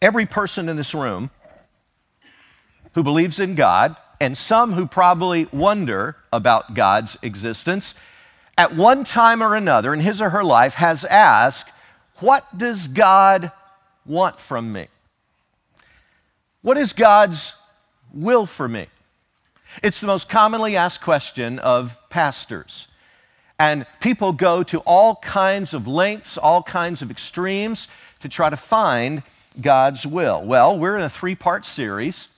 every person in this room who believes in God, and some who probably wonder about God's existence, at one time or another in his or her life has asked, What does God want from me? What is God's will for me? It's the most commonly asked question of pastors. And people go to all kinds of lengths, all kinds of extremes to try to find God's will. Well, we're in a three part series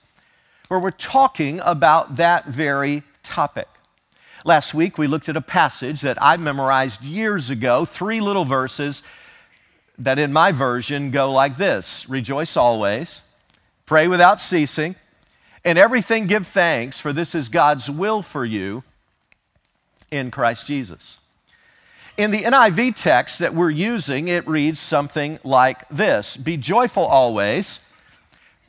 where we're talking about that very topic. Last week, we looked at a passage that I memorized years ago, three little verses that in my version go like this Rejoice always, pray without ceasing, and everything give thanks, for this is God's will for you in Christ Jesus. In the NIV text that we're using, it reads something like this Be joyful always,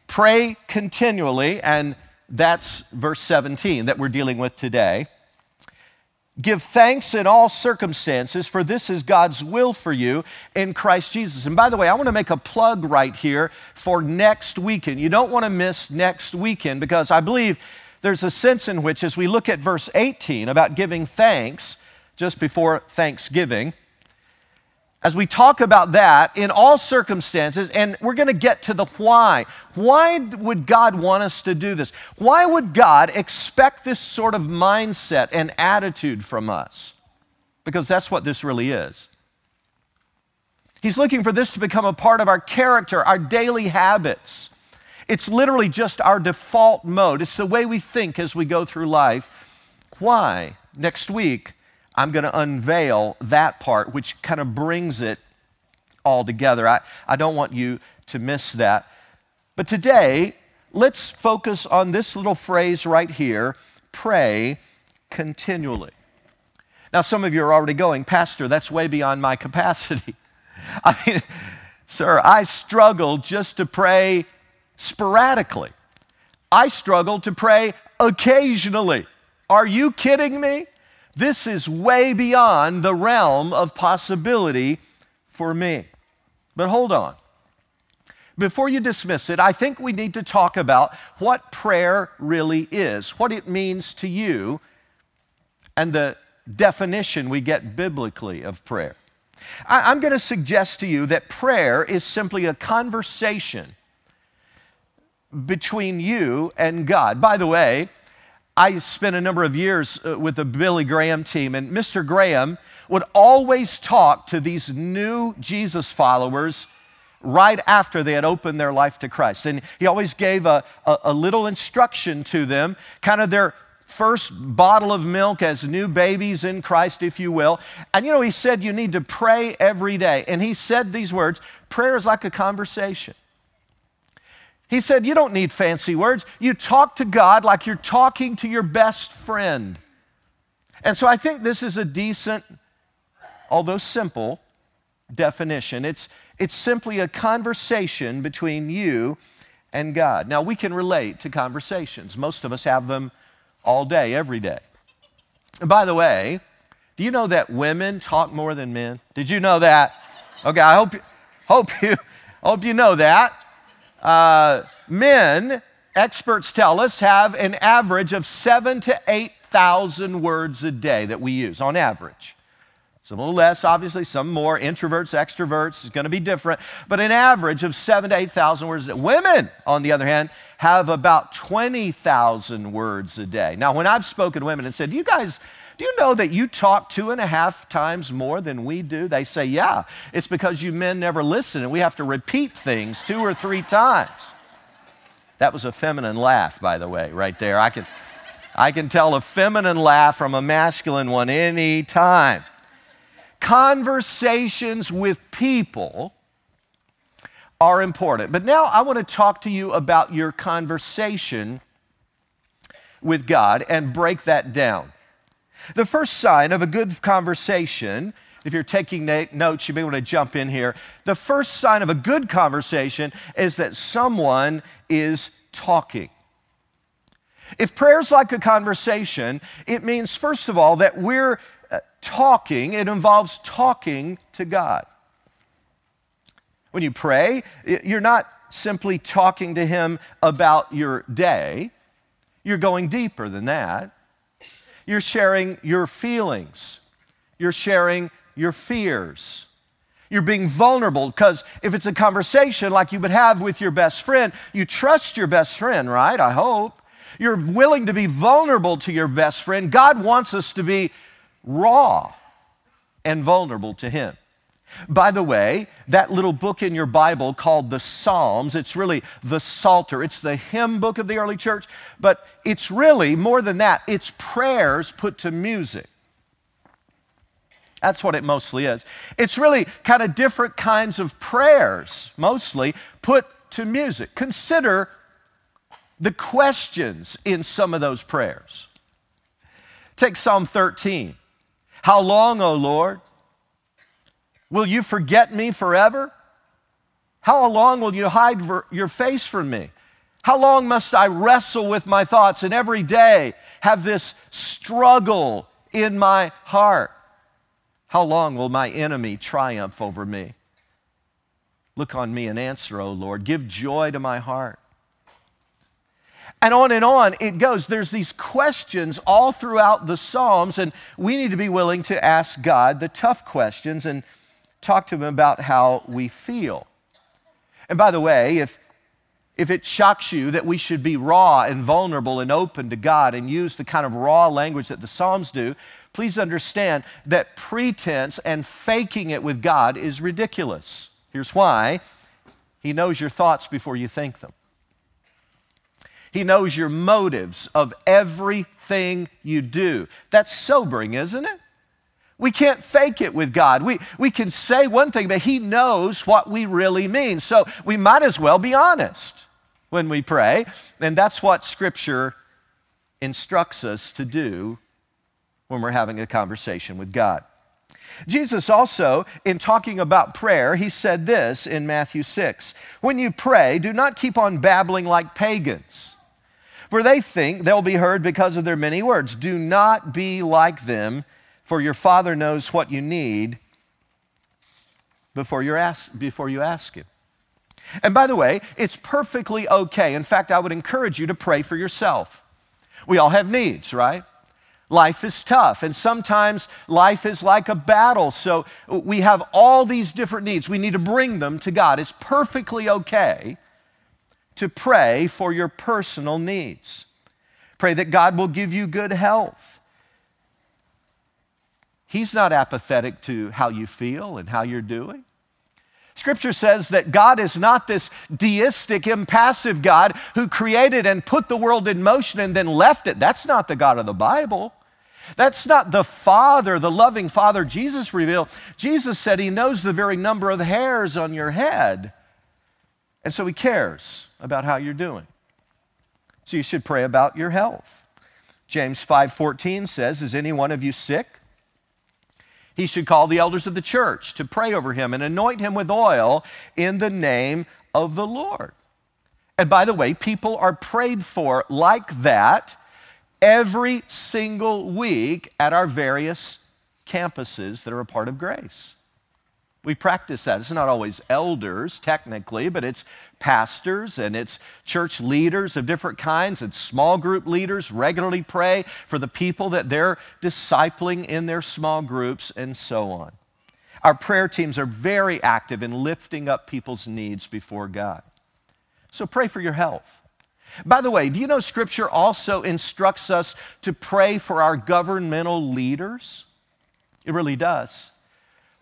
pray continually, and that's verse 17 that we're dealing with today. Give thanks in all circumstances, for this is God's will for you in Christ Jesus. And by the way, I want to make a plug right here for next weekend. You don't want to miss next weekend because I believe there's a sense in which, as we look at verse 18 about giving thanks just before Thanksgiving, as we talk about that in all circumstances, and we're going to get to the why. Why would God want us to do this? Why would God expect this sort of mindset and attitude from us? Because that's what this really is. He's looking for this to become a part of our character, our daily habits. It's literally just our default mode, it's the way we think as we go through life. Why? Next week, I'm going to unveil that part, which kind of brings it all together. I, I don't want you to miss that. But today, let's focus on this little phrase right here pray continually. Now, some of you are already going, Pastor, that's way beyond my capacity. I mean, sir, I struggle just to pray sporadically. I struggle to pray occasionally. Are you kidding me? This is way beyond the realm of possibility for me. But hold on. Before you dismiss it, I think we need to talk about what prayer really is, what it means to you, and the definition we get biblically of prayer. I, am going to suggest to you that prayer is simply a conversation between you and God. By the way, I spent a number of years uh, with the Billy Graham team, and Mr. Graham would always talk to these new Jesus followers right after they had opened their life to Christ. And he always gave a, a, a little instruction to them, kind of their first bottle of milk as new babies in Christ, if you will. And you know, he said you need to pray every day. And he said these words prayer is like a conversation. He said, You don't need fancy words. You talk to God like you're talking to your best friend. And so I think this is a decent, although simple, definition. It's, it's simply a conversation between you and God. Now, we can relate to conversations. Most of us have them all day, every day. And by the way, do you know that women talk more than men? Did you know that? Okay, I hope, hope, you, hope you know that. Uh, men, experts tell us, have an average of seven to 8,000 words a day that we use on average. Some a little less, obviously, some more. Introverts, extroverts is going to be different, but an average of seven to 8,000 words. Women, on the other hand, have about 20,000 words a day. Now, when I've spoken to women and said, you guys, do you know that you talk two and a half times more than we do? They say, Yeah, it's because you men never listen and we have to repeat things two or three times. That was a feminine laugh, by the way, right there. I can, I can tell a feminine laugh from a masculine one any time. Conversations with people are important. But now I want to talk to you about your conversation with God and break that down. The first sign of a good conversation, if you're taking notes, you may want to jump in here. The first sign of a good conversation is that someone is talking. If prayer's like a conversation, it means, first of all, that we're uh, talking, it involves talking to God. When you pray, you're not simply talking to Him about your day, you're going deeper than that. You're sharing your feelings, you're sharing your fears. You're being vulnerable because if it's a conversation like you would have with your best friend, you trust your best friend, right? I hope. You're willing to be vulnerable to your best friend. God wants us to be raw and vulnerable to Him. By the way, that little book in your Bible called the Psalms, it's really the Psalter. It's the hymn book of the early church, but it's really more than that. It's prayers put to music. That's what it mostly is. It's really kind of different kinds of prayers, mostly put to music. Consider the questions in some of those prayers. Take Psalm 13. How long, O Lord? Will you forget me forever? How long will you hide your face from me? How long must I wrestle with my thoughts and every day have this struggle in my heart? How long will my enemy triumph over me? Look on me and answer, O Lord. Give joy to my heart. And on and on it goes. There's these questions all throughout the Psalms, and we need to be willing to ask God the tough questions and talk to Him about how we feel. And by the way, if, if it shocks you that we should be raw and vulnerable and open to God and use the kind of raw language that the Psalms do, please understand that pretense and faking it with God is ridiculous. Here's why He knows your thoughts before you think them. He knows your motives of everything you do. That's sobering, isn't it? We can't fake it with God. We, we can say one thing, but He knows what we really mean. So we might as well be honest when we pray. And that's what Scripture instructs us to do when we're having a conversation with God. Jesus also, in talking about prayer, he said this in Matthew 6 When you pray, do not keep on babbling like pagans, for they think they'll be heard because of their many words. Do not be like them, for your Father knows what you need before, you're ask, before you ask Him. And by the way, it's perfectly okay. In fact, I would encourage you to pray for yourself. We all have needs, right? Life is tough, and sometimes life is like a battle. So we have all these different needs. We need to bring them to God. It's perfectly okay to pray for your personal needs. Pray that God will give you good health. He's not apathetic to how you feel and how you're doing. Scripture says that God is not this deistic, impassive God who created and put the world in motion and then left it. That's not the God of the Bible. That's not the Father, the loving Father Jesus revealed. Jesus said he knows the very number of hairs on your head. And so he cares about how you're doing. So you should pray about your health. James 5:14 says, "Is any one of you sick? He should call the elders of the church to pray over him and anoint him with oil in the name of the Lord." And by the way, people are prayed for like that every single week at our various campuses that are a part of grace. We practice that. It's not always elders, technically, but it's pastors and it's church leaders of different kinds and small group leaders regularly pray for the people that they're discipling in their small groups and so on. Our prayer teams are very active in lifting up people's needs before God. So pray for your health. By the way, do you know Scripture also instructs us to pray for our governmental leaders? It really does.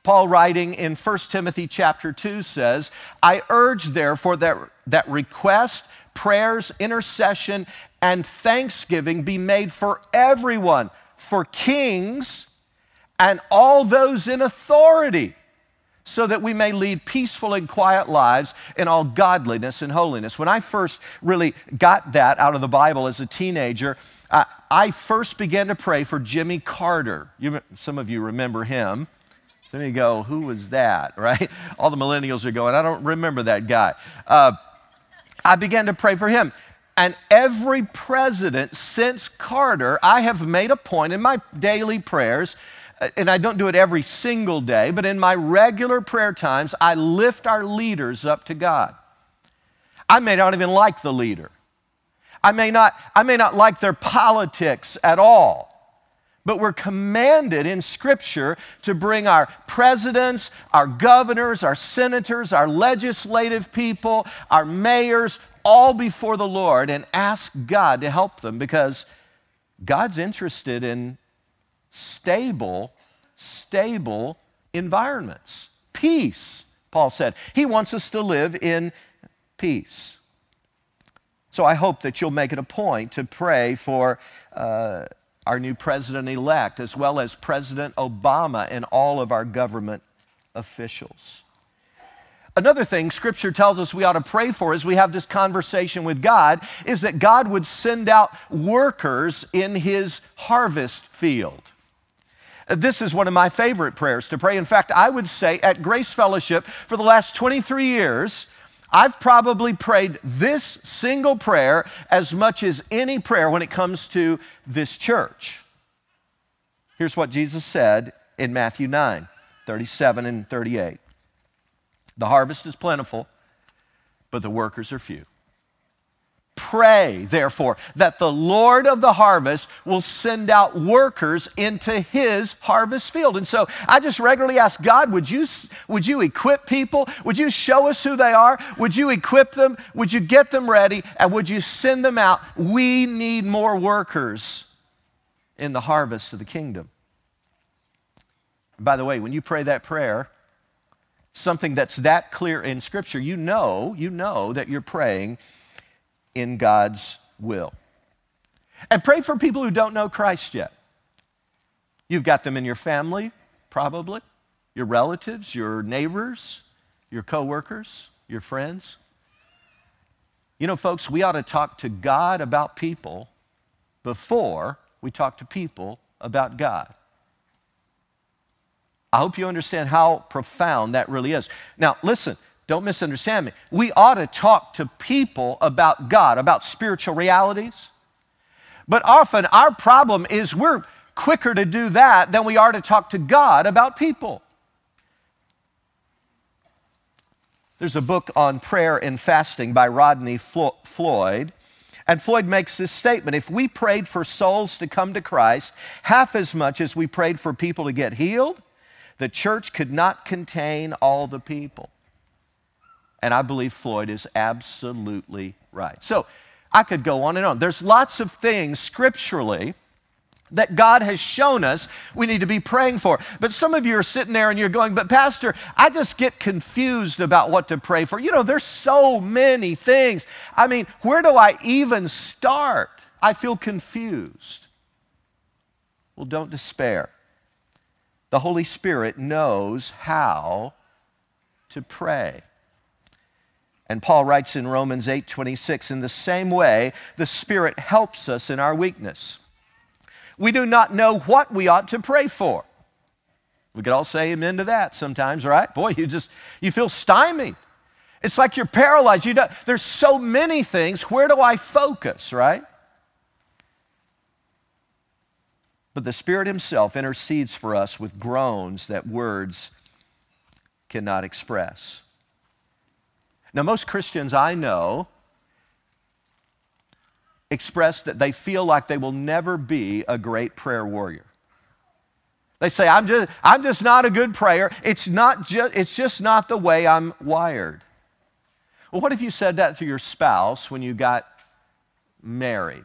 Paul, writing in 1 Timothy chapter 2, says, I urge therefore that, that request, prayers, intercession, and thanksgiving be made for everyone, for kings and all those in authority so that we may lead peaceful and quiet lives in all godliness and holiness. When I first really got that out of the Bible as a teenager, uh, I first began to pray for Jimmy Carter. You, some of you remember him. Some of you go, who was that, right? All the millennials are going, I don't remember that guy. Uh, I began to pray for him. And every president since Carter, I have made a point in my daily prayers and I don't do it every single day, but in my regular prayer times, I lift our leaders up to God. I may not even like the leader. I may not, I may not like their politics at all. But we're commanded in Scripture to bring our presidents, our governors, our senators, our legislative people, our mayors, all before the Lord and ask God to help them because God's interested in stable, stable environments. Peace, Paul said. He wants us to live in peace. So I hope that you'll make it a point to pray for uh, our new president elect, as well as President Obama and all of our government officials. Another thing Scripture tells us we ought to pray for as we have this conversation with God is that God would send out workers in His harvest field. This is one of my favorite prayers to pray. In fact, I would say at Grace Fellowship for the last 23 years, I've probably prayed this single prayer as much as any prayer when it comes to this church. Here's what Jesus said in Matthew 9 37 and 38. The harvest is plentiful, but the workers are few. Pray, therefore, that the Lord of the harvest will send out workers into his harvest field. And so I just regularly ask God, would you, would you equip people? Would you show us who they are? Would you equip them? Would you get them ready? And would you send them out? We need more workers in the harvest of the kingdom. By the way, when you pray that prayer, something that's that clear in Scripture, you know, you know that you're praying in God's will. And pray for people who don't know Christ yet. You've got them in your family, probably, your relatives, your neighbors, your coworkers, your friends. You know, folks, we ought to talk to God about people before we talk to people about God. I hope you understand how profound that really is. Now, listen, don't misunderstand me. We ought to talk to people about God, about spiritual realities. But often our problem is we're quicker to do that than we are to talk to God about people. There's a book on prayer and fasting by Ronnie Floyd. And Floyd makes this statement if we prayed for souls to come to Christ half as much as we prayed for people to get healed, the church could not contain all the people. And I believe Floyd is absolutely right. So I could go on and on. There's lots of things scripturally that God has shown us we need to be praying for. But some of you are sitting there and you're going, But Pastor, I just get confused about what to pray for. You know, there's so many things. I mean, where do I even start? I feel confused. Well, don't despair. The Holy Spirit knows how to pray. And Paul writes in Romans 8:26 in the same way the Spirit helps us in our weakness. We do not know what we ought to pray for. We could all say amen to that sometimes, right? Boy, you just you feel stymied. It's like you're paralyzed. You don't, there's so many things. Where do I focus, right? But the Spirit Himself intercedes for us with groans that words cannot express. Now, most Christians I know express that they feel like they will never be a great prayer warrior. They say, I'm just, I'm just not a good prayer. It's, not ju- it's just not the way I'm wired. Well, what if you said that to your spouse when you got married?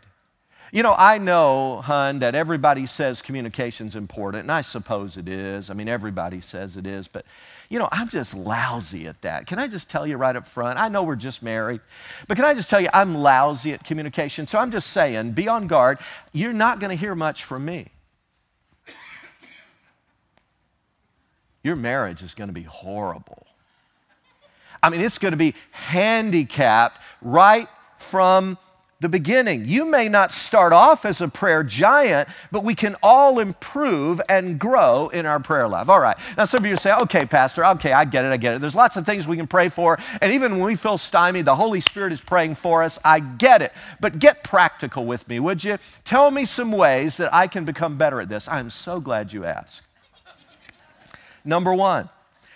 You know, I know, hun, that everybody says communication's important, and I suppose it is. I mean, everybody says it is, but you know, I'm just lousy at that. Can I just tell you right up front? I know we're just married, but can I just tell you, I'm lousy at communication. So I'm just saying, be on guard. You're not going to hear much from me. Your marriage is going to be horrible. I mean, it's going to be handicapped right from the beginning. You may not start off as a prayer giant, but we can all improve and grow in our prayer life. All right. Now, some of you say, okay, Pastor, okay, I get it, I get it. There's lots of things we can pray for. And even when we feel stymied, the Holy Spirit is praying for us. I get it. But get practical with me, would you? Tell me some ways that I can become better at this. I'm so glad you asked. Number one,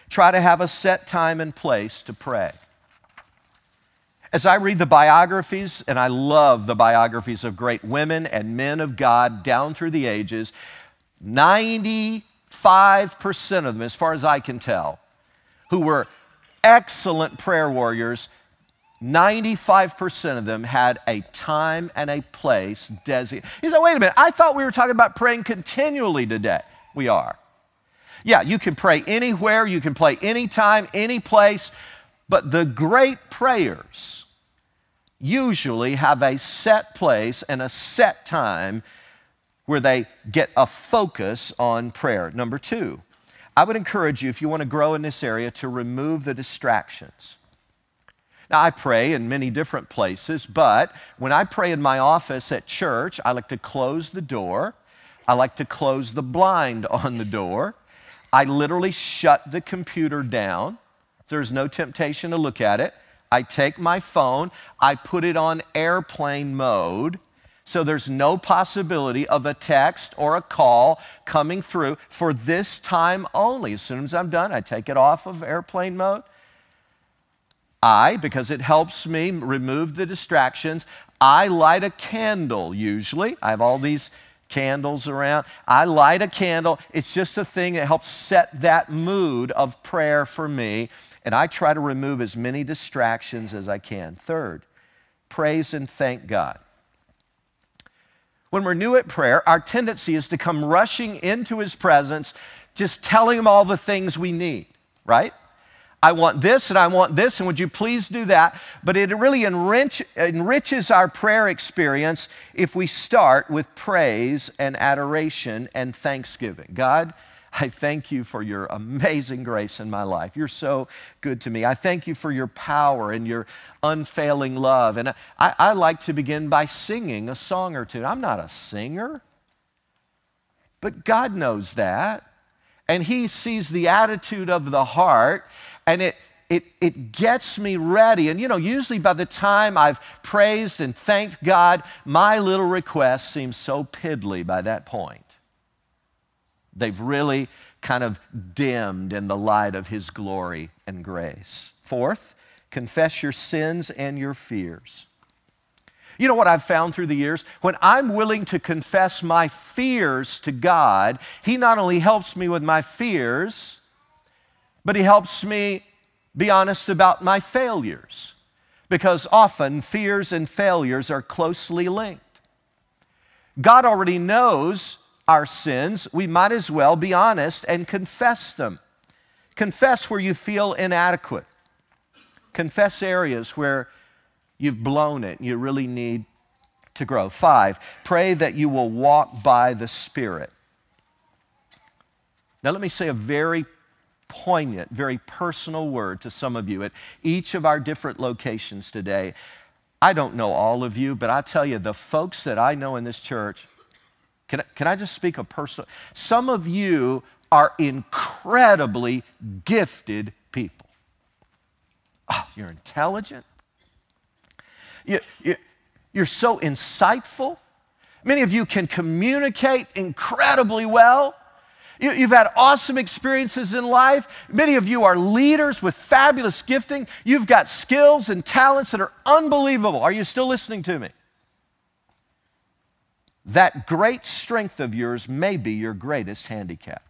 try to have a set time and place to pray. As I read the biographies, and I love the biographies of great women and men of God down through the ages, 95% of them, as far as I can tell, who were excellent prayer warriors, 95% of them had a time and a place designated. He said, wait a minute, I thought we were talking about praying continually today. We are. Yeah, you can pray anywhere, you can pray anytime, any place, but the great prayers usually have a set place and a set time where they get a focus on prayer. Number two, I would encourage you, if you want to grow in this area, to remove the distractions. Now, I pray in many different places, but when I pray in my office at church, I like to close the door. I like to close the blind on the door. I literally shut the computer down. There's no temptation to look at it. I take my phone, I put it on airplane mode, so there's no possibility of a text or a call coming through for this time only. As soon as I'm done, I take it off of airplane mode. I, because it helps me remove the distractions, I light a candle usually. I have all these candles around. I light a candle. It's just a thing that helps set that mood of prayer for me. And I try to remove as many distractions as I can. Third, praise and thank God. When we're new at prayer, our tendency is to come rushing into His presence, just telling Him all the things we need, right? I want this and I want this, and would you please do that? But it really enrich, enriches our prayer experience if we start with praise and adoration and thanksgiving. God, I thank you for your amazing grace in my life. You're so good to me. I thank you for your power and your unfailing love. And I, I like to begin by singing a song or two. I'm not a singer, but God knows that. And He sees the attitude of the heart and it, it, it gets me ready. And you know, usually by the time I've praised and thanked God, my little requests seem so piddly by that point. They've really kind of dimmed in the light of His glory and grace. Fourth, confess your sins and your fears. You know what I've found through the years? When I'm willing to confess my fears to God, He not only helps me with my fears, but He helps me be honest about my failures because often fears and failures are closely linked. God already knows our sins. We might as well be honest and confess them. Confess where you feel inadequate. Confess areas where you've blown it and you really need to grow. Five, pray that you will walk by the Spirit. Now, let me say a very poignant, very personal word to some of you at each of our different locations today. I don't know all of you, but I tell you, the folks that I know in this church, can I, can I just speak a personal? Some of you are incredibly gifted people. Oh, you're intelligent. You, you, you're so insightful. Many of you can communicate incredibly well. You, have had awesome experiences in life. Many of you are leaders with fabulous gifting. You've got skills and talents that are unbelievable. Are you still listening to me? That great strength of yours may be your greatest handicap.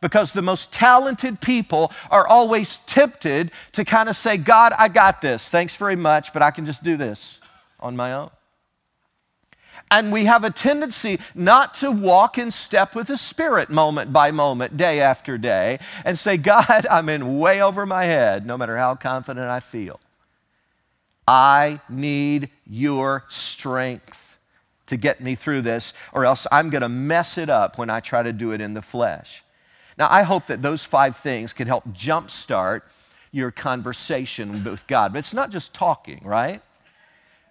Because the most talented people are always tempted to kind of say, God, I got this. Thanks very much, but I can just do this on my own. And we have a tendency not to walk in step with the Spirit moment by moment, day after day, and say, God, I'm in way over my head, no matter how confident I feel. I need your strength to get me through this, or else I'm going to mess it up when I try to do it in the flesh. Now, I hope that those five things could help jumpstart your conversation with God. But it's not just talking, right?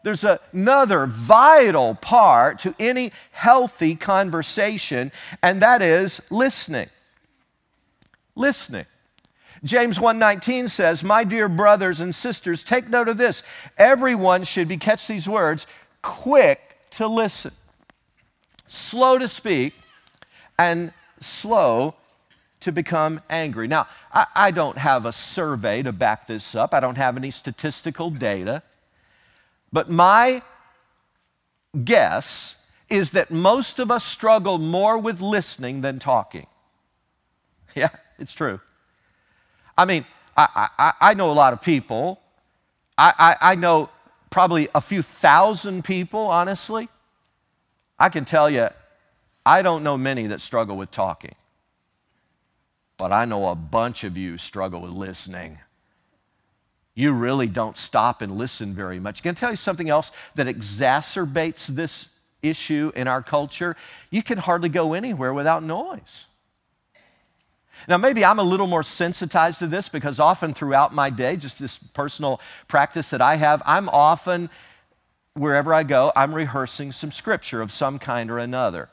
There's another vital part to any healthy conversation, and that is listening. Listening. James 1:19 says, "My dear brothers and sisters, take note of this. Everyone should be catch these words, quick to listen, slow to speak, and slow to become angry. Now, I, I, don't have a survey to back this up, I don't have any statistical data, but my guess is that most of us struggle more with listening than talking. Yeah, it's true. I mean, I, I, I know a lot of people. I, I, I know probably a few thousand people, honestly. I can tell you, I don't know many that struggle with talking. But I know a bunch of you struggle with listening. You really don't stop and listen very much. Can I tell you something else that exacerbates this issue in our culture? You can hardly go anywhere without noise. Now, maybe I'm a little more sensitized to this because often throughout my day, just this personal practice that I have, I'm often, wherever I go, I'm rehearsing some scripture of some kind or another.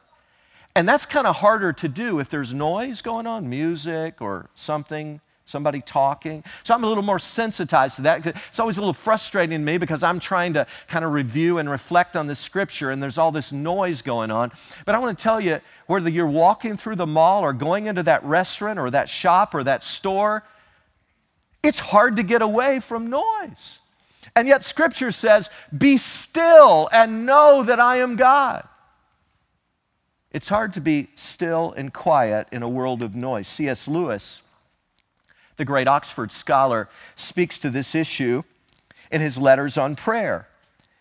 And that's kind of harder to do if there's noise going on, music or something, somebody talking. So I'm a little more sensitized to that. It's always a little frustrating to me because I'm trying to kind of review and reflect on the scripture and there's all this noise going on. But I want to tell you whether you're walking through the mall or going into that restaurant or that shop or that store, it's hard to get away from noise. And yet scripture says, Be still and know that I am God. It's hard to be still and quiet in a world of noise. C.S. Lewis, the great Oxford scholar, speaks to this issue in his letters on prayer.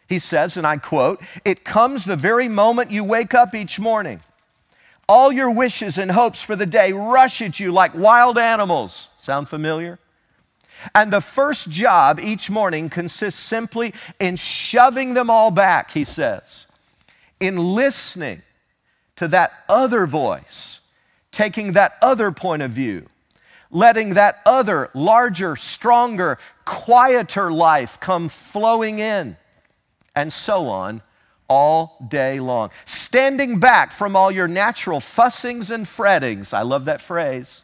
He says, and I quote, It comes the very moment you wake up each morning. All your wishes and hopes for the day rush at you like wild animals. Sound familiar? And the first job each morning consists simply in shoving them all back, he says, in listening to that other voice, taking that other point of view, letting that other larger, stronger, quieter life come flowing in, and so on all day long. Standing back from all your natural fussings and frettings, I love that phrase,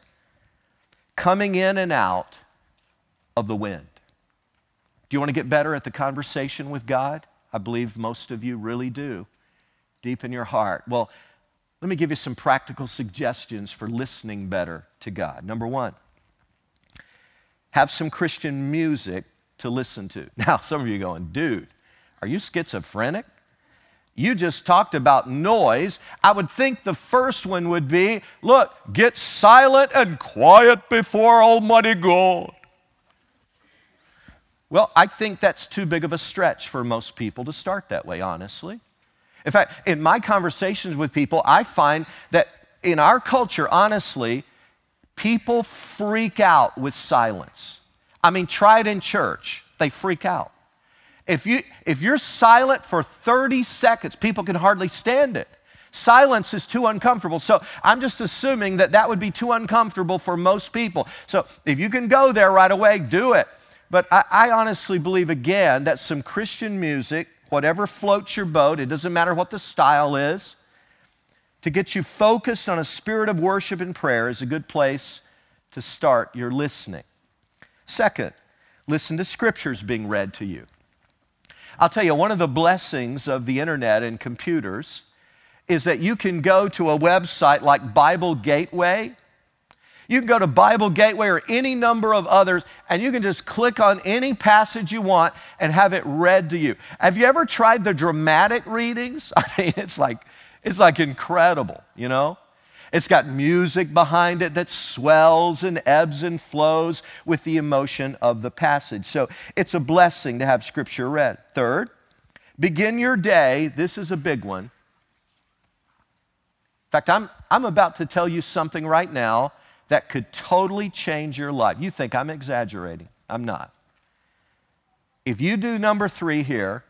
coming in and out of the wind. Do you want to get better at the conversation with God? I believe most of you really do, deep in your heart. Well, let me give you some practical suggestions for listening better to God. Number one, have some Christian music to listen to. Now, some of you going, dude, are you schizophrenic? You just talked about noise. I would think the first one would be look, get silent and quiet before Almighty God. Well, I think that's too big of a stretch for most people to start that way, honestly. In fact, in my conversations with people, I find that in our culture, honestly, people freak out with silence. I mean, try it in church, they freak out. If, you, if you're silent for 30 seconds, people can hardly stand it. Silence is too uncomfortable. So I'm just assuming that that would be too uncomfortable for most people. So if you can go there right away, do it. But I, I honestly believe, again, that some Christian music whatever floats your boat, it doesn't matter what the style is, to get you focused on a spirit of worship and prayer is a good place to start your listening. Second, listen to scriptures being read to you. I'll tell you, one of the blessings of the internet and computers is that you can go to a website like Bible Gateway you can go to Bible Gateway or any number of others, and you can just click on any passage you want and have it read to you. Have you ever tried the dramatic readings? I mean, it's like, it's like incredible, you know? It's got music behind it that swells and ebbs and flows with the emotion of the passage. So it's a blessing to have scripture read. Third, begin your day. This is a big one. In fact, I'm, I'm about to tell you something right now that could totally change your life. You think I'm exaggerating. I'm not. If you do number three here,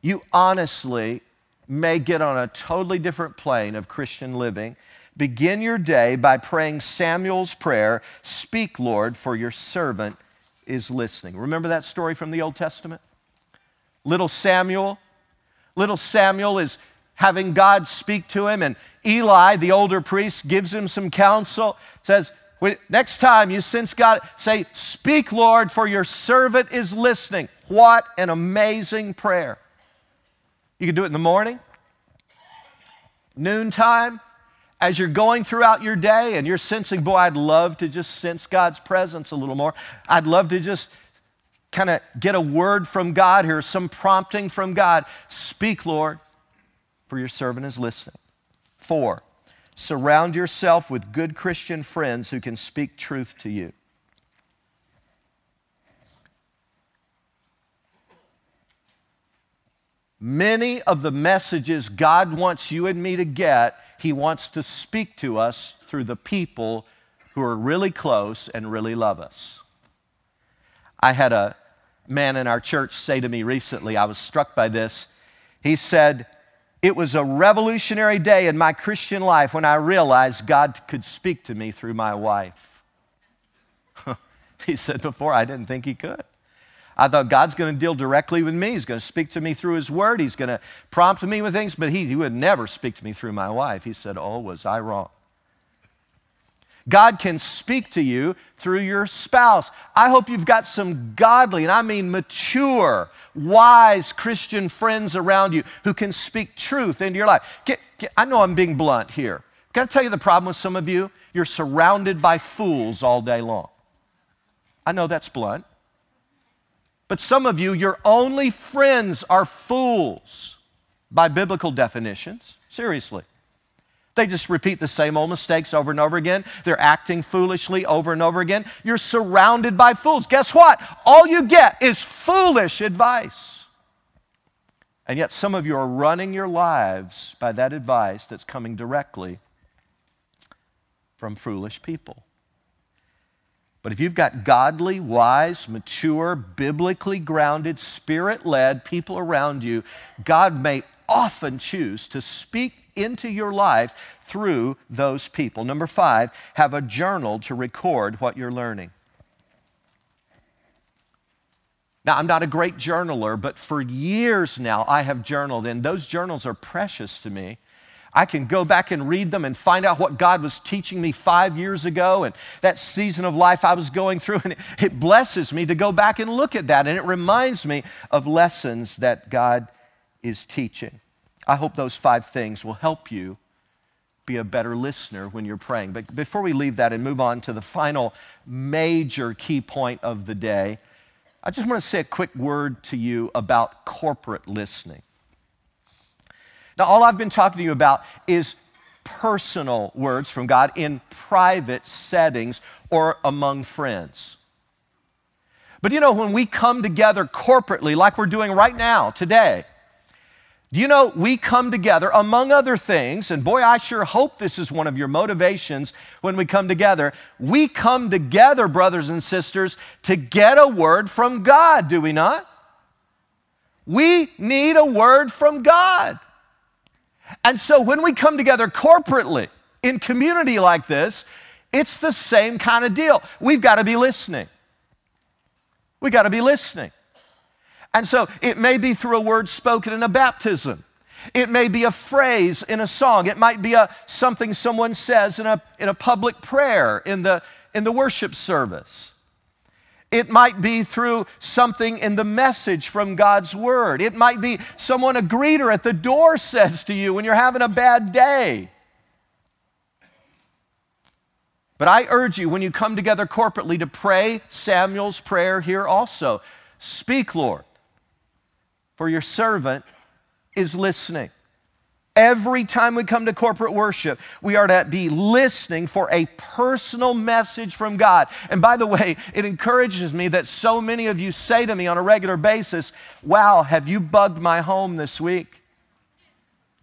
you honestly may get on a totally different plane of Christian living. Begin your day by praying Samuel's prayer Speak, Lord, for your servant is listening. Remember that story from the Old Testament? Little Samuel. Little Samuel is having God speak to him, and Eli, the older priest, gives him some counsel, says, Next time you sense God, say, Speak, Lord, for your servant is listening. What an amazing prayer. You can do it in the morning, noontime, as you're going throughout your day and you're sensing, boy, I'd love to just sense God's presence a little more. I'd love to just kind of get a word from God here, some prompting from God. Speak, Lord, for your servant is listening. Four, surround yourself with good Christian friends who can speak truth to you. Many of the messages God wants you and me to get, He wants to speak to us through the people who are really close and really love us. I had a man in our church say to me recently, I was struck by this. He said, It was a revolutionary day in my Christian life when I realized God could speak to me through my wife. he said, Before I didn't think He could. I thought God's going to deal directly with me. He's going to speak to me through His Word. He's going to prompt me with things, but he, he would never speak to me through my wife. He said, Oh, was I wrong? God can speak to you through your spouse. I hope you've got some godly, and I mean mature, wise Christian friends around you who can speak truth into your life. Get, get, I know I'm being blunt here. Can I tell you the problem with some of you? You're surrounded by fools all day long. I know that's blunt. But some of you, your only friends are fools by biblical definitions. Seriously. They just repeat the same old mistakes over and over again. They're acting foolishly over and over again. You're surrounded by fools. Guess what? All you get is foolish advice. And yet, some of you are running your lives by that advice that's coming directly from foolish people. But if you've got godly, wise, mature, biblically grounded, spirit led people around you, God may often choose to speak into your life through those people. Number five, have a journal to record what you're learning. Now, I'm not a great journaler, but for years now I have journaled, and those journals are precious to me I can go back and read them and find out what God was teaching me five years ago and that season of life I was going through. And it blesses me to go back and look at that. And it reminds me of lessons that God is teaching. I hope those five things will help you be a better listener when you're praying. But before we leave that and move on to the final major key point of the day, I just want to say a quick word to you about corporate listening. Now, all I've been talking to you about is personal words from God in private settings or among friends. But you know, when we come together corporately, like we're doing right now, today, do you know we come together, among other things, and boy, I sure hope this is one of your motivations when we come together. We come together, brothers and sisters, to get a word from God, do we not? We need a word from God. And so when we come together corporately in community like this, it's the same kind of deal. We've got to be listening. We've got to be listening. And so it may be through a word spoken in a baptism. It may be a phrase in a song. It might be a, something someone says in a, in a public prayer in the, in the worship service. It might be through something in the message from God's Word. It might be someone, a greeter at the door, says to you when you're having a bad day. But I urge you, when you come together corporately, to pray Samuel's prayer here also. Speak, Lord, for your servant is listening. Every time we come to corporate worship, we are to be listening for a personal message from God. And by the way, it encourages me that so many of you say to me on a regular basis, Wow, have you bugged my home this week?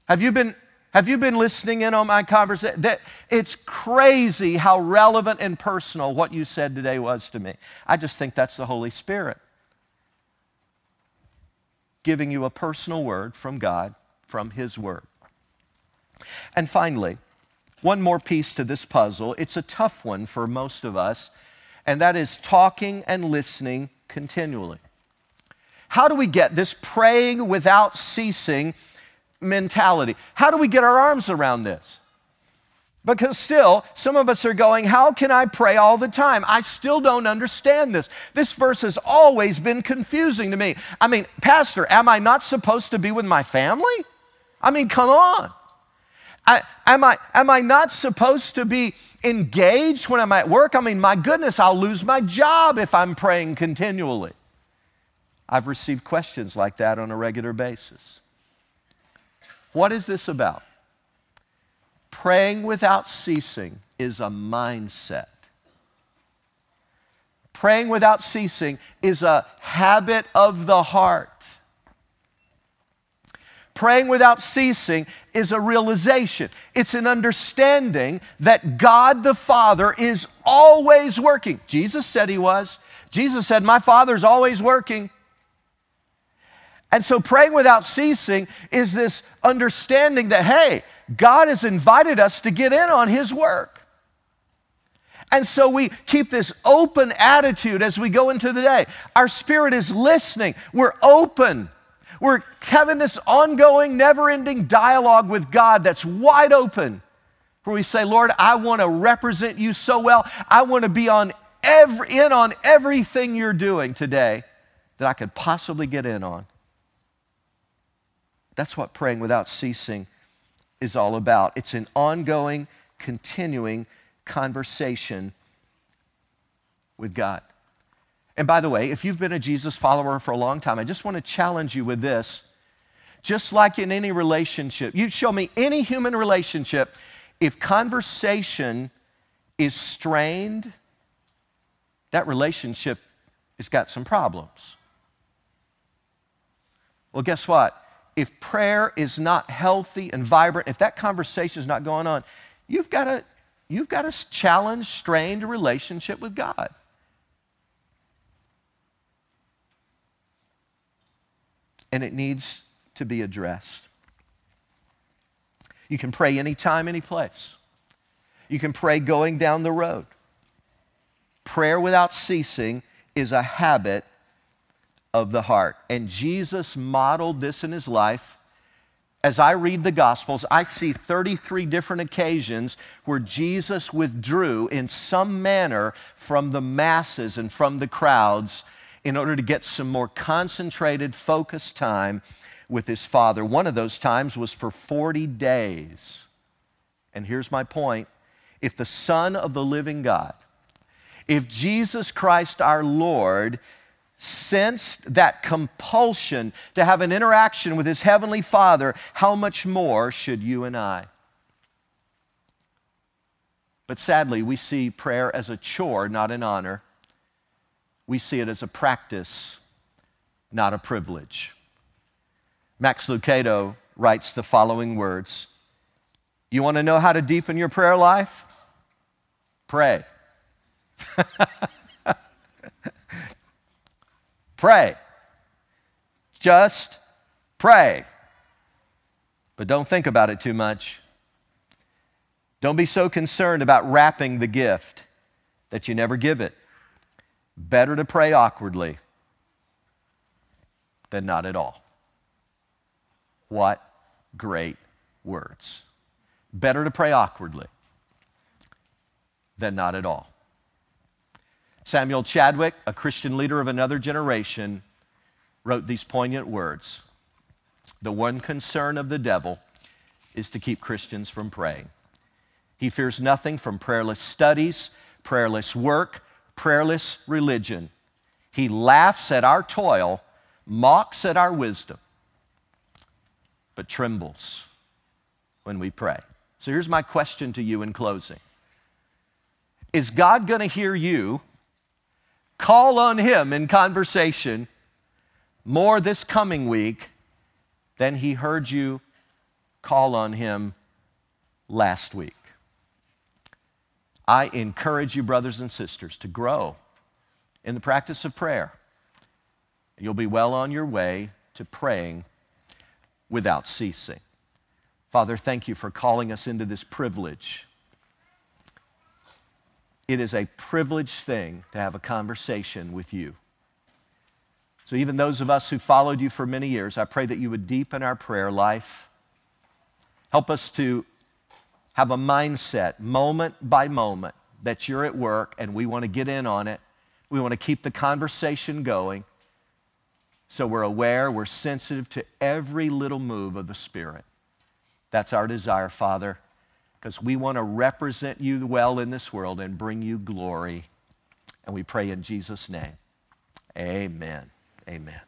Have you been have you been listening in on my conversation? That it's crazy how relevant and personal what you said today was to me. I just think that's the Holy Spirit giving you a personal word from God, from His Word. And finally, one more piece to this puzzle. It's a tough one for most of us, and that is talking and listening continually. How do we get this praying without ceasing mentality? How do we get our arms around this? Because still, some of us are going, How can I pray all the time? I still don't understand this. This verse has always been confusing to me. I mean, Pastor, am I not supposed to be with my family? I mean, come on. I, am, I, am I not supposed to be engaged when I'm at work? I mean, my goodness, I'll lose my job if I'm praying continually. I've received questions like that on a regular basis. What is this about? Praying without ceasing is a mindset. Praying without ceasing is a habit of the heart. Praying without ceasing is a realization. It's an understanding that God the Father is always working. Jesus said he was. Jesus said, My Father's always working. And so praying without ceasing is this understanding that, hey, God has invited us to get in on his work. And so we keep this open attitude as we go into the day. Our spirit is listening, we're open. We're having this ongoing, never ending dialogue with God that's wide open, where we say, Lord, I want to represent you so well. I want to be on every, in on everything you're doing today that I could possibly get in on. That's what praying without ceasing is all about. It's an ongoing, continuing conversation with God. And by the way, if you've been a Jesus follower for a long time, I just want to challenge you with this. Just like in any relationship, you show me any human relationship, if conversation is strained, that relationship has got some problems. Well, guess what? If prayer is not healthy and vibrant, if that conversation is not going on, you've got a, you've got a challenged, strained relationship with God. and it needs to be addressed. You can pray anytime, any place. You can pray going down the road. Prayer without ceasing is a habit of the heart. And Jesus modeled this in his life. As I read the Gospels, I see 33 different occasions where Jesus withdrew in some manner from the masses and from the crowds in order to get some more concentrated, focused time with his father. One of those times was for 40 days. And here's my point if the Son of the living God, if Jesus Christ our Lord, sensed that compulsion to have an interaction with his heavenly Father, how much more should you and I? But sadly, we see prayer as a chore, not an honor we see it as a practice, not a privilege. Max Lucado writes the following words You want to know how to deepen your prayer life? Pray. pray. Just pray. But don't think about it too much. Don't be so concerned about wrapping the gift that you never give it. Better to pray awkwardly than not at all. What great words. Better to pray awkwardly than not at all. Samuel Chadwick, a Christian leader of another generation, wrote these poignant words The one concern of the devil is to keep Christians from praying. He fears nothing from prayerless studies, prayerless work, prayerless religion. He laughs at our toil, mocks at our wisdom, but trembles when we pray. So here's my question to you in closing Is God going to hear you call on Him in conversation more this coming week than He heard you call on Him last week? I encourage you, brothers and sisters, to grow in the practice of prayer. You'll be well on your way to praying without ceasing. Father, thank you for calling us into this privilege. It is a privileged thing to have a conversation with you. So, even those of us who followed you for many years, I pray that you would deepen our prayer life. Help us to have a mindset, moment by moment, that you're at work and we want to get in on it. We want to keep the conversation going. So we're aware, we're sensitive to every little move of the Spirit. That's our desire, Father, because we want to represent you well in this world and bring you glory. And we pray in Jesus' name. Amen. Amen.